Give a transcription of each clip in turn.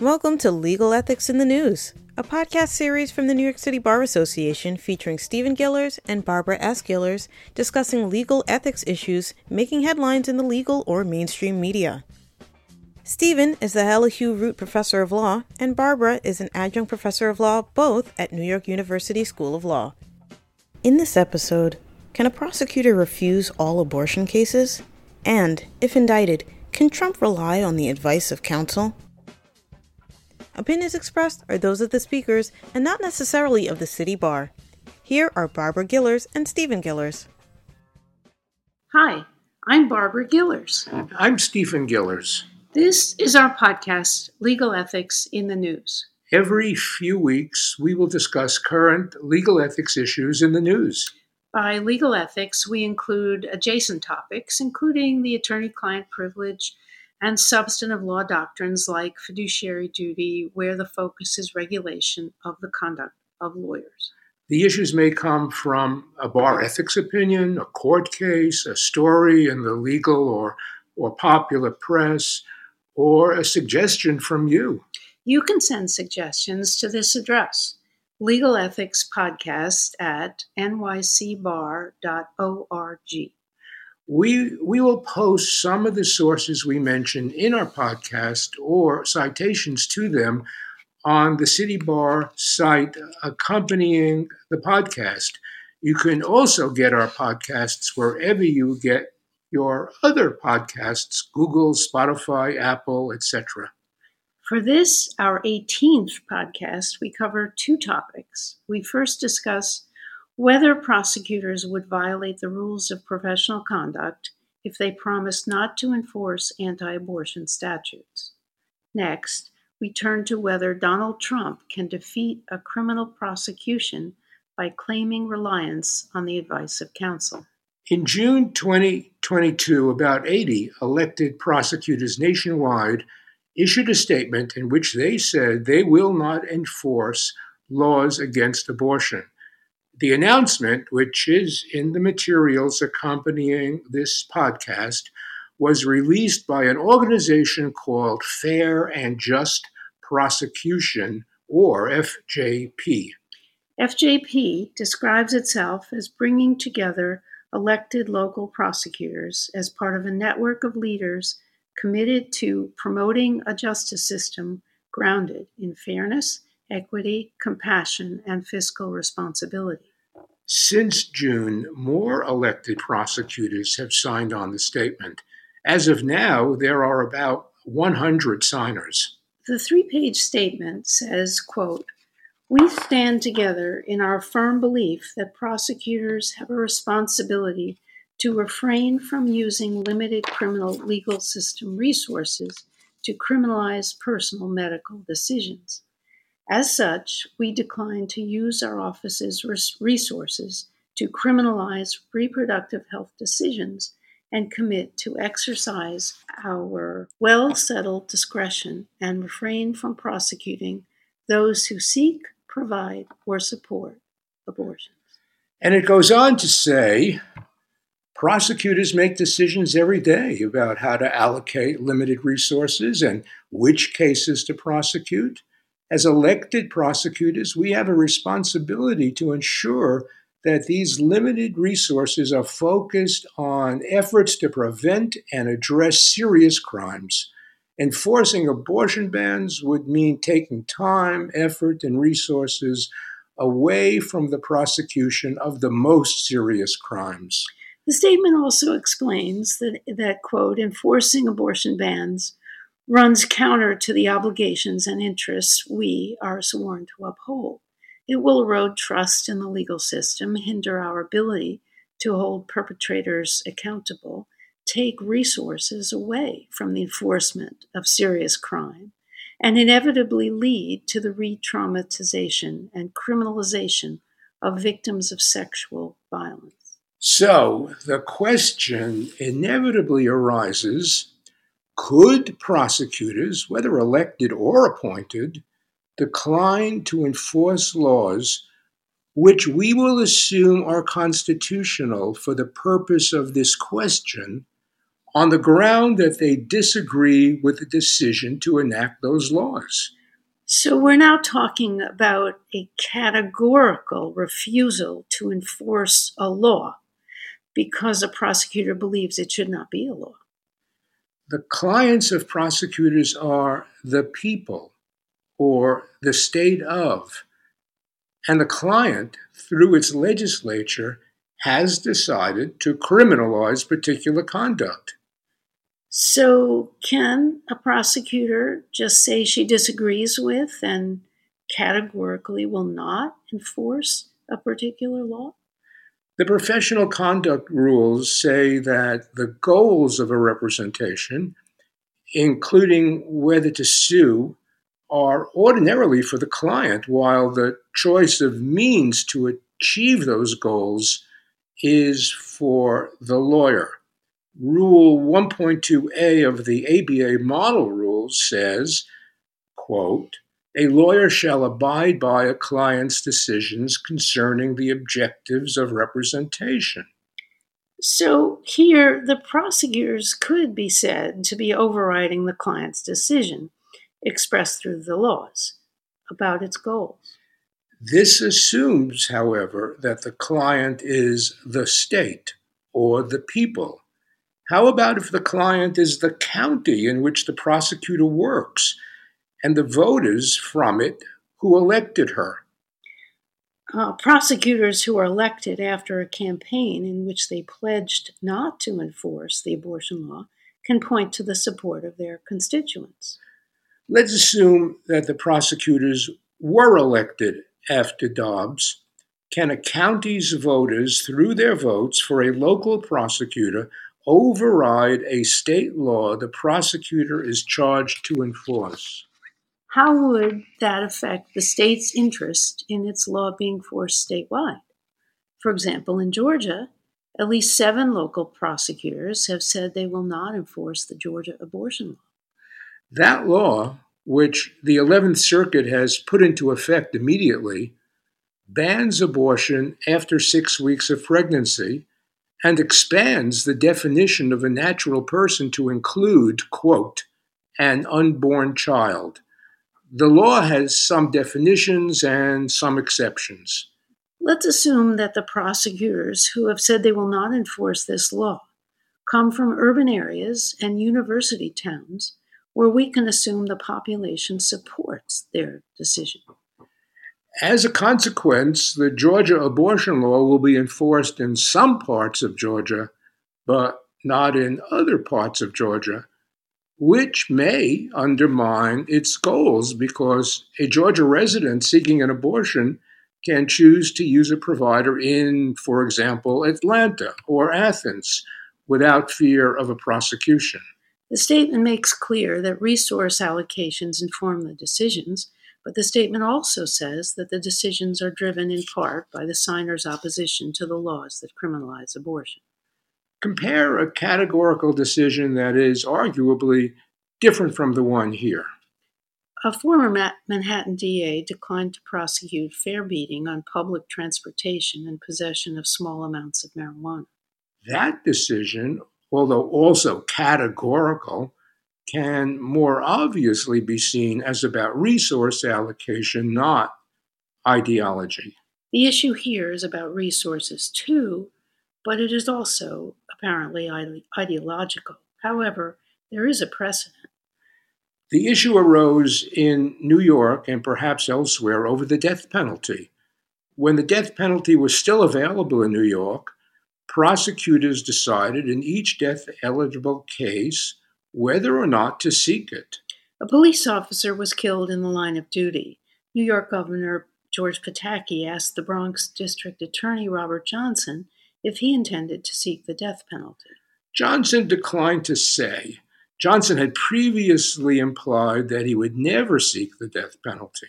Welcome to Legal Ethics in the News, a podcast series from the New York City Bar Association featuring Stephen Gillers and Barbara S. Gillers discussing legal ethics issues making headlines in the legal or mainstream media. Stephen is the Elihu Root Professor of Law, and Barbara is an adjunct professor of law both at New York University School of Law. In this episode, can a prosecutor refuse all abortion cases? And, if indicted, can Trump rely on the advice of counsel? Opinions expressed are those of the speakers and not necessarily of the city bar. Here are Barbara Gillers and Stephen Gillers. Hi, I'm Barbara Gillers. I'm Stephen Gillers. This is our podcast, Legal Ethics in the News. Every few weeks, we will discuss current legal ethics issues in the news. By legal ethics, we include adjacent topics, including the attorney client privilege and substantive law doctrines like fiduciary duty, where the focus is regulation of the conduct of lawyers. The issues may come from a bar ethics opinion, a court case, a story in the legal or, or popular press, or a suggestion from you. You can send suggestions to this address legal ethics podcast at nycbar.org we we will post some of the sources we mentioned in our podcast or citations to them on the City Bar site accompanying the podcast. You can also get our podcasts wherever you get your other podcasts, Google, Spotify, Apple, etc. For this, our 18th podcast, we cover two topics. We first discuss whether prosecutors would violate the rules of professional conduct if they promised not to enforce anti abortion statutes. Next, we turn to whether Donald Trump can defeat a criminal prosecution by claiming reliance on the advice of counsel. In June 2022, about 80 elected prosecutors nationwide issued a statement in which they said they will not enforce laws against abortion. The announcement, which is in the materials accompanying this podcast, was released by an organization called Fair and Just Prosecution, or FJP. FJP describes itself as bringing together elected local prosecutors as part of a network of leaders committed to promoting a justice system grounded in fairness, equity, compassion, and fiscal responsibility. Since June, more elected prosecutors have signed on the statement. As of now, there are about 100 signers. The three-page statement says, quote, we stand together in our firm belief that prosecutors have a responsibility to refrain from using limited criminal legal system resources to criminalize personal medical decisions. As such, we decline to use our office's resources to criminalize reproductive health decisions and commit to exercise our well settled discretion and refrain from prosecuting those who seek, provide, or support abortions. And it goes on to say prosecutors make decisions every day about how to allocate limited resources and which cases to prosecute. As elected prosecutors, we have a responsibility to ensure that these limited resources are focused on efforts to prevent and address serious crimes. Enforcing abortion bans would mean taking time, effort, and resources away from the prosecution of the most serious crimes. The statement also explains that, that quote, enforcing abortion bans runs counter to the obligations and interests we are sworn to uphold. It will erode trust in the legal system, hinder our ability to hold perpetrators accountable, take resources away from the enforcement of serious crime, and inevitably lead to the re traumatization and criminalization of victims of sexual violence. So the question inevitably arises could prosecutors, whether elected or appointed, decline to enforce laws which we will assume are constitutional for the purpose of this question on the ground that they disagree with the decision to enact those laws. So we're now talking about a categorical refusal to enforce a law because a prosecutor believes it should not be a law. The clients of prosecutors are the people or the state of, and the client, through its legislature, has decided to criminalize particular conduct. So, can a prosecutor just say she disagrees with and categorically will not enforce a particular law? The professional conduct rules say that the goals of a representation, including whether to sue, are ordinarily for the client, while the choice of means to achieve those goals is for the lawyer. Rule 1.2a of the ABA model rules says, quote, a lawyer shall abide by a client's decisions concerning the objectives of representation. So here, the prosecutors could be said to be overriding the client's decision, expressed through the laws, about its goals. This assumes, however, that the client is the state or the people how about if the client is the county in which the prosecutor works and the voters from it who elected her? Uh, prosecutors who are elected after a campaign in which they pledged not to enforce the abortion law can point to the support of their constituents. Let's assume that the prosecutors were elected after Dobbs. Can a county's voters, through their votes for a local prosecutor, override a state law the prosecutor is charged to enforce. How would that affect the state's interest in its law being forced statewide? For example, in Georgia, at least seven local prosecutors have said they will not enforce the Georgia abortion law. That law, which the 11th Circuit has put into effect immediately, bans abortion after six weeks of pregnancy and expands the definition of a natural person to include, quote, an unborn child. The law has some definitions and some exceptions. Let's assume that the prosecutors who have said they will not enforce this law come from urban areas and university towns where we can assume the population supports their decision. As a consequence, the Georgia abortion law will be enforced in some parts of Georgia, but not in other parts of Georgia, which may undermine its goals because a Georgia resident seeking an abortion can choose to use a provider in, for example, Atlanta or Athens without fear of a prosecution. The statement makes clear that resource allocations inform the decisions but the statement also says that the decisions are driven in part by the signer's opposition to the laws that criminalize abortion. Compare a categorical decision that is arguably different from the one here. A former Manhattan DA declined to prosecute fare beating on public transportation and possession of small amounts of marijuana. That decision, although also categorical, can more obviously be seen as about resource allocation, not ideology. The issue here is about resources too, but it is also apparently ideological. However, there is a precedent. The issue arose in New York and perhaps elsewhere over the death penalty. When the death penalty was still available in New York, prosecutors decided in each death eligible case whether or not to seek it. A police officer was killed in the line of duty. New York Governor George Pataki asked the Bronx District Attorney Robert Johnson if he intended to seek the death penalty. Johnson declined to say. Johnson had previously implied that he would never seek the death penalty.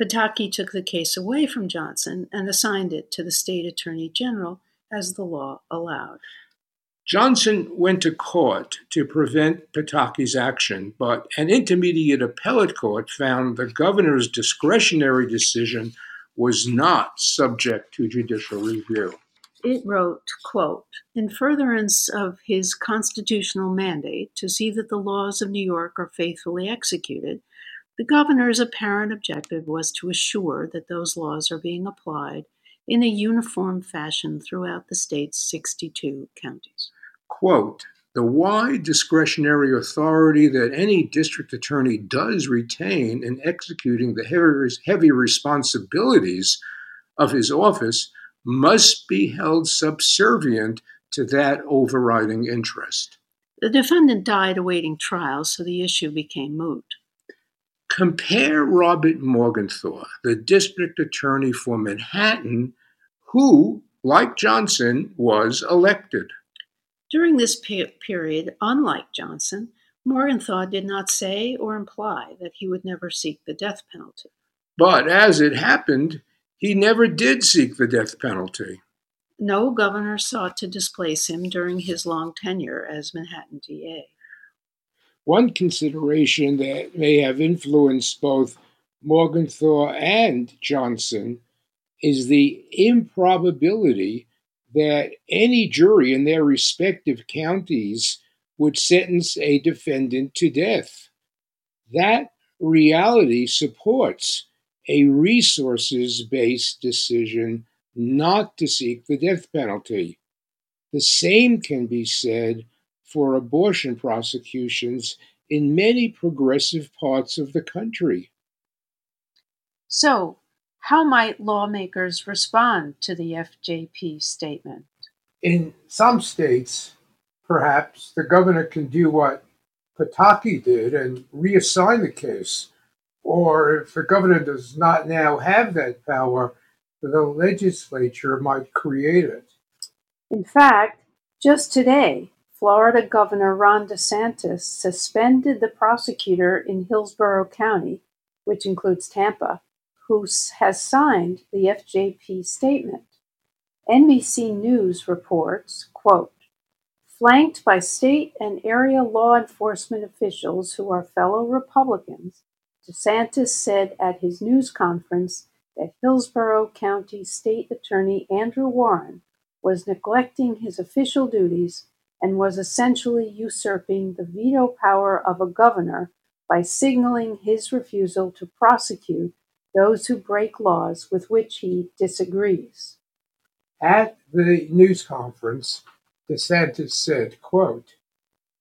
Pataki took the case away from Johnson and assigned it to the state attorney general as the law allowed. Johnson went to court to prevent Pataki's action, but an intermediate appellate court found the governor's discretionary decision was not subject to judicial review. It wrote, quote, In furtherance of his constitutional mandate to see that the laws of New York are faithfully executed, the governor's apparent objective was to assure that those laws are being applied in a uniform fashion throughout the state's 62 counties. Quote, the wide discretionary authority that any district attorney does retain in executing the heavy responsibilities of his office must be held subservient to that overriding interest. The defendant died awaiting trial, so the issue became moot. Compare Robert Morgenthau, the district attorney for Manhattan, who, like Johnson, was elected. During this pe- period, unlike Johnson, Morgenthau did not say or imply that he would never seek the death penalty. But as it happened, he never did seek the death penalty. No governor sought to displace him during his long tenure as Manhattan DA. One consideration that may have influenced both Morgenthau and Johnson is the improbability that any jury in their respective counties would sentence a defendant to death. That reality supports a resources based decision not to seek the death penalty. The same can be said for abortion prosecutions in many progressive parts of the country. So, how might lawmakers respond to the FJP statement? In some states, perhaps the governor can do what Pataki did and reassign the case. Or if the governor does not now have that power, the legislature might create it. In fact, just today, Florida Governor Ron DeSantis suspended the prosecutor in Hillsborough County, which includes Tampa, who has signed the FJP statement. NBC News reports, quote, flanked by state and area law enforcement officials who are fellow Republicans, DeSantis said at his news conference that Hillsborough County State Attorney Andrew Warren was neglecting his official duties and was essentially usurping the veto power of a governor by signaling his refusal to prosecute those who break laws with which he disagrees. At the news conference, DeSantis said, quote,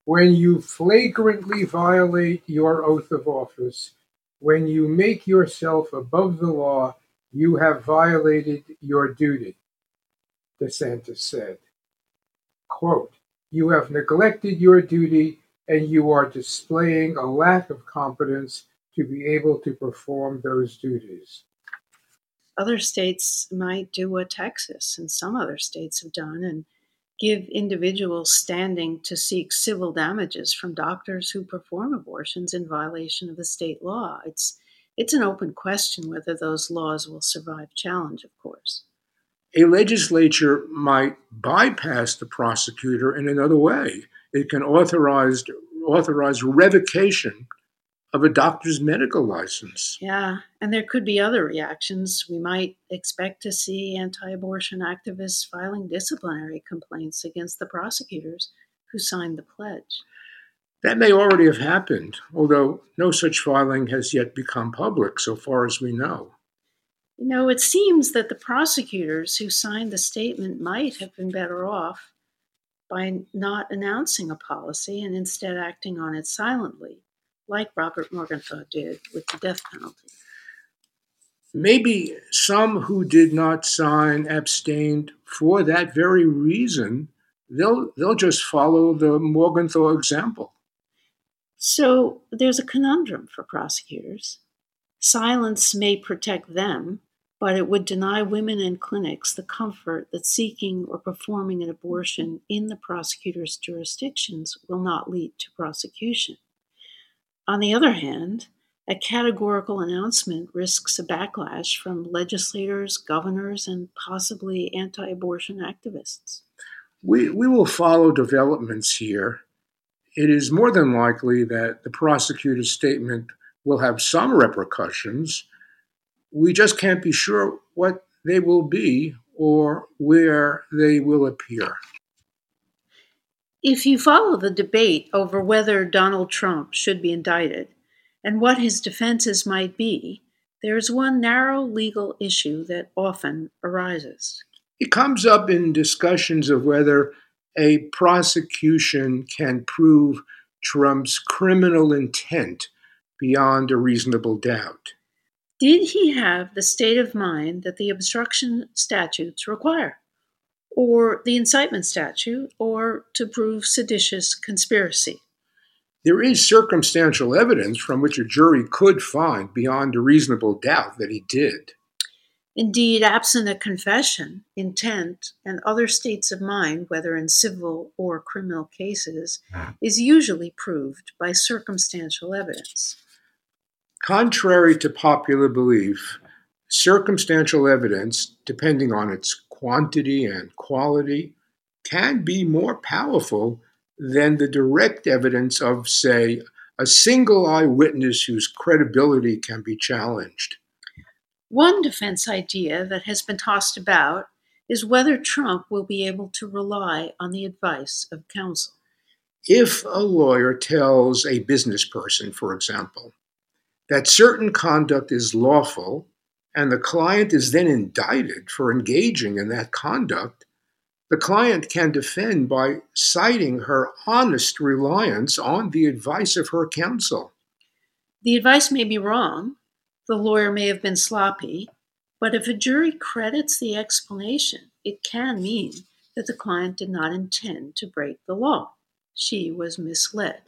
When you flagrantly violate your oath of office, when you make yourself above the law, you have violated your duty, DeSantis said. Quote, you have neglected your duty and you are displaying a lack of competence to be able to perform those duties. Other states might do what Texas and some other states have done and give individuals standing to seek civil damages from doctors who perform abortions in violation of the state law. It's it's an open question whether those laws will survive challenge, of course a legislature might bypass the prosecutor in another way. It can authorize authorize revocation of a doctor's medical license. Yeah, and there could be other reactions. We might expect to see anti-abortion activists filing disciplinary complaints against the prosecutors who signed the pledge. That may already have happened, although no such filing has yet become public so far as we know. You know, it seems that the prosecutors who signed the statement might have been better off by not announcing a policy and instead acting on it silently, like Robert Morgenthau did with the death penalty. Maybe some who did not sign abstained for that very reason. They'll, they'll just follow the Morgenthau example. So there's a conundrum for prosecutors. Silence may protect them, but it would deny women and clinics the comfort that seeking or performing an abortion in the prosecutor's jurisdictions will not lead to prosecution. On the other hand, a categorical announcement risks a backlash from legislators, governors, and possibly anti abortion activists. We, we will follow developments here. It is more than likely that the prosecutor's statement will have some repercussions we just can't be sure what they will be or where they will appear. If you follow the debate over whether Donald Trump should be indicted and what his defenses might be, there is one narrow legal issue that often arises. It comes up in discussions of whether a prosecution can prove Trump's criminal intent beyond a reasonable doubt. Did he have the state of mind that the obstruction statutes require, or the incitement statute, or to prove seditious conspiracy? There is circumstantial evidence from which a jury could find beyond a reasonable doubt that he did. Indeed, absent a confession, intent, and other states of mind, whether in civil or criminal cases, is usually proved by circumstantial evidence. Contrary to popular belief, circumstantial evidence, depending on its quantity and quality, can be more powerful than the direct evidence of, say, a single eyewitness whose credibility can be challenged. One defense idea that has been tossed about is whether Trump will be able to rely on the advice of counsel. If a lawyer tells a business person, for example, that certain conduct is lawful and the client is then indicted for engaging in that conduct, the client can defend by citing her honest reliance on the advice of her counsel. The advice may be wrong, the lawyer may have been sloppy, but if a jury credits the explanation, it can mean that the client did not intend to break the law. She was misled.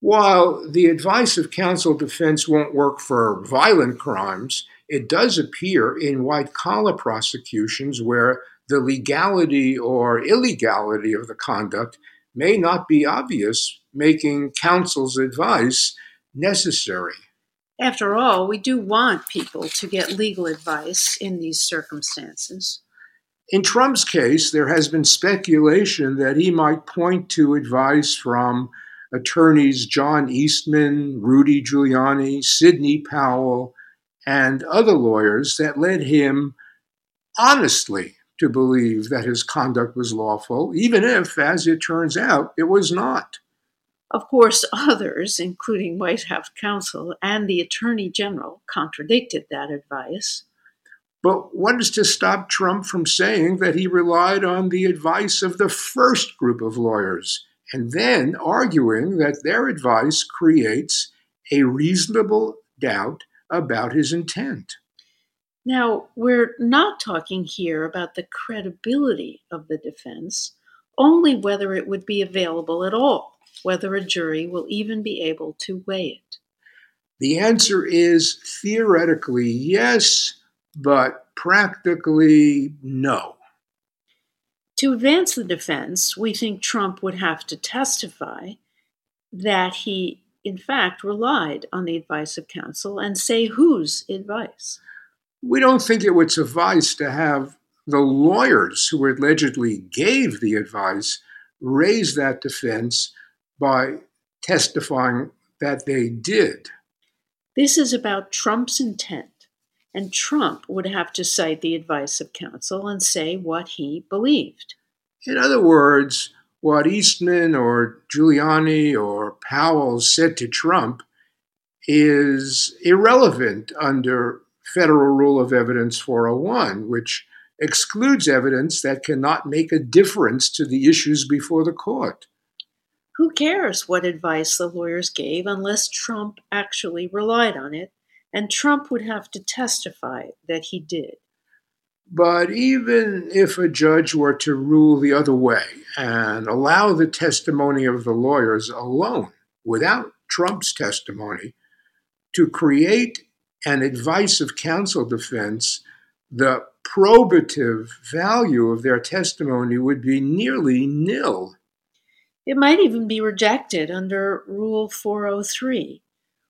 While the advice of counsel defense won't work for violent crimes, it does appear in white collar prosecutions where the legality or illegality of the conduct may not be obvious, making counsel's advice necessary. After all, we do want people to get legal advice in these circumstances. In Trump's case, there has been speculation that he might point to advice from attorneys John Eastman, Rudy Giuliani, Sidney Powell, and other lawyers that led him honestly to believe that his conduct was lawful, even if, as it turns out, it was not. Of course, others, including White House counsel and the Attorney General, contradicted that advice. But what is to stop Trump from saying that he relied on the advice of the first group of lawyers and then arguing that their advice creates a reasonable doubt about his intent? Now, we're not talking here about the credibility of the defense, only whether it would be available at all whether a jury will even be able to weigh it? The answer is theoretically yes, but practically no. To advance the defense, we think Trump would have to testify that he, in fact, relied on the advice of counsel and say whose advice. We don't think it would suffice to have the lawyers who allegedly gave the advice raise that defense by testifying that they did. This is about Trump's intent, and Trump would have to cite the advice of counsel and say what he believed. In other words, what Eastman or Giuliani or Powell said to Trump is irrelevant under Federal Rule of Evidence 401, which excludes evidence that cannot make a difference to the issues before the court. Who cares what advice the lawyers gave unless Trump actually relied on it, and Trump would have to testify that he did. But even if a judge were to rule the other way and allow the testimony of the lawyers alone, without Trump's testimony, to create an advice of counsel defense, the probative value of their testimony would be nearly nil. It might even be rejected under Rule 403,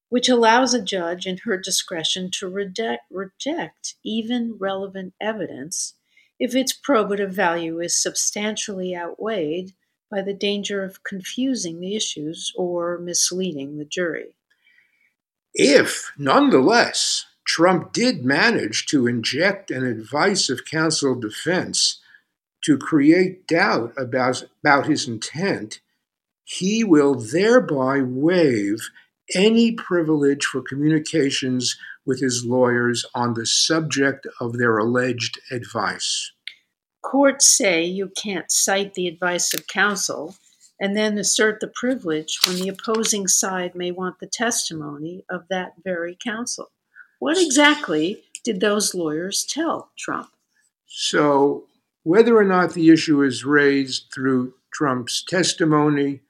which allows a judge in her discretion to reject, reject even relevant evidence if its probative value is substantially outweighed by the danger of confusing the issues or misleading the jury. If, nonetheless, Trump did manage to inject an advice of counsel defense to create doubt about, about his intent, he will thereby waive any privilege for communications with his lawyers on the subject of their alleged advice. Courts say you can't cite the advice of counsel and then assert the privilege when the opposing side may want the testimony of that very counsel. What exactly did those lawyers tell Trump? So, whether or not the issue is raised through Trump's testimony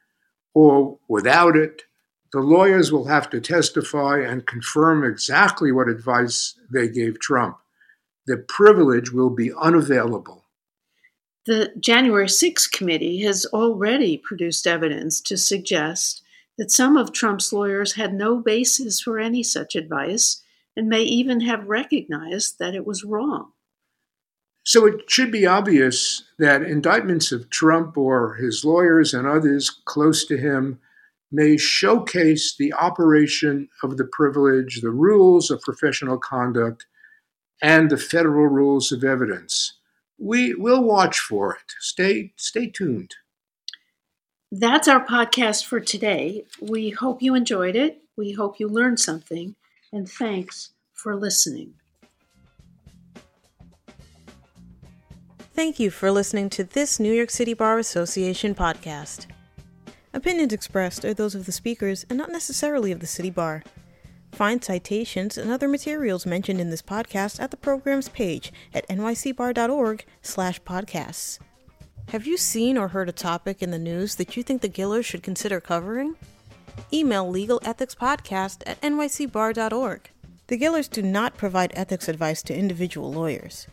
or without it, the lawyers will have to testify and confirm exactly what advice they gave Trump. The privilege will be unavailable. The January 6 committee has already produced evidence to suggest that some of Trump's lawyers had no basis for any such advice and may even have recognized that it was wrong. So it should be obvious that indictments of Trump or his lawyers and others close to him may showcase the operation of the privilege, the rules of professional conduct, and the federal rules of evidence we will watch for it. Stay stay tuned. That's our podcast for today. We hope you enjoyed it. We hope you learned something, and thanks for listening. Thank you for listening to this New York City Bar Association podcast. Opinions expressed are those of the speakers and not necessarily of the City Bar. Find citations and other materials mentioned in this podcast at the program's page at nycbar.org slash podcasts. Have you seen or heard a topic in the news that you think the Gillers should consider covering? Email legalethicspodcast at nycbar.org. The Gillers do not provide ethics advice to individual lawyers.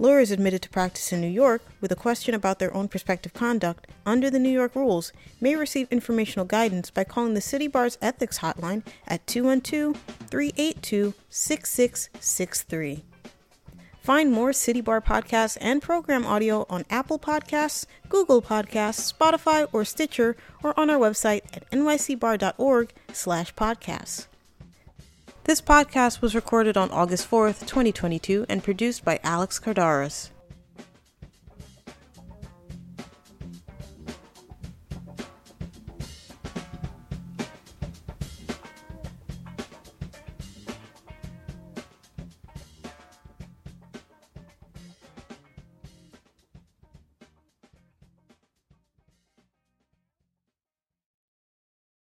Lawyers admitted to practice in New York with a question about their own prospective conduct under the New York rules may receive informational guidance by calling the City Bar's Ethics Hotline at 212 382 6663. Find more City Bar podcasts and program audio on Apple Podcasts, Google Podcasts, Spotify, or Stitcher, or on our website at nycbar.org slash podcasts. This podcast was recorded on August 4th, 2022, and produced by Alex Cardaris.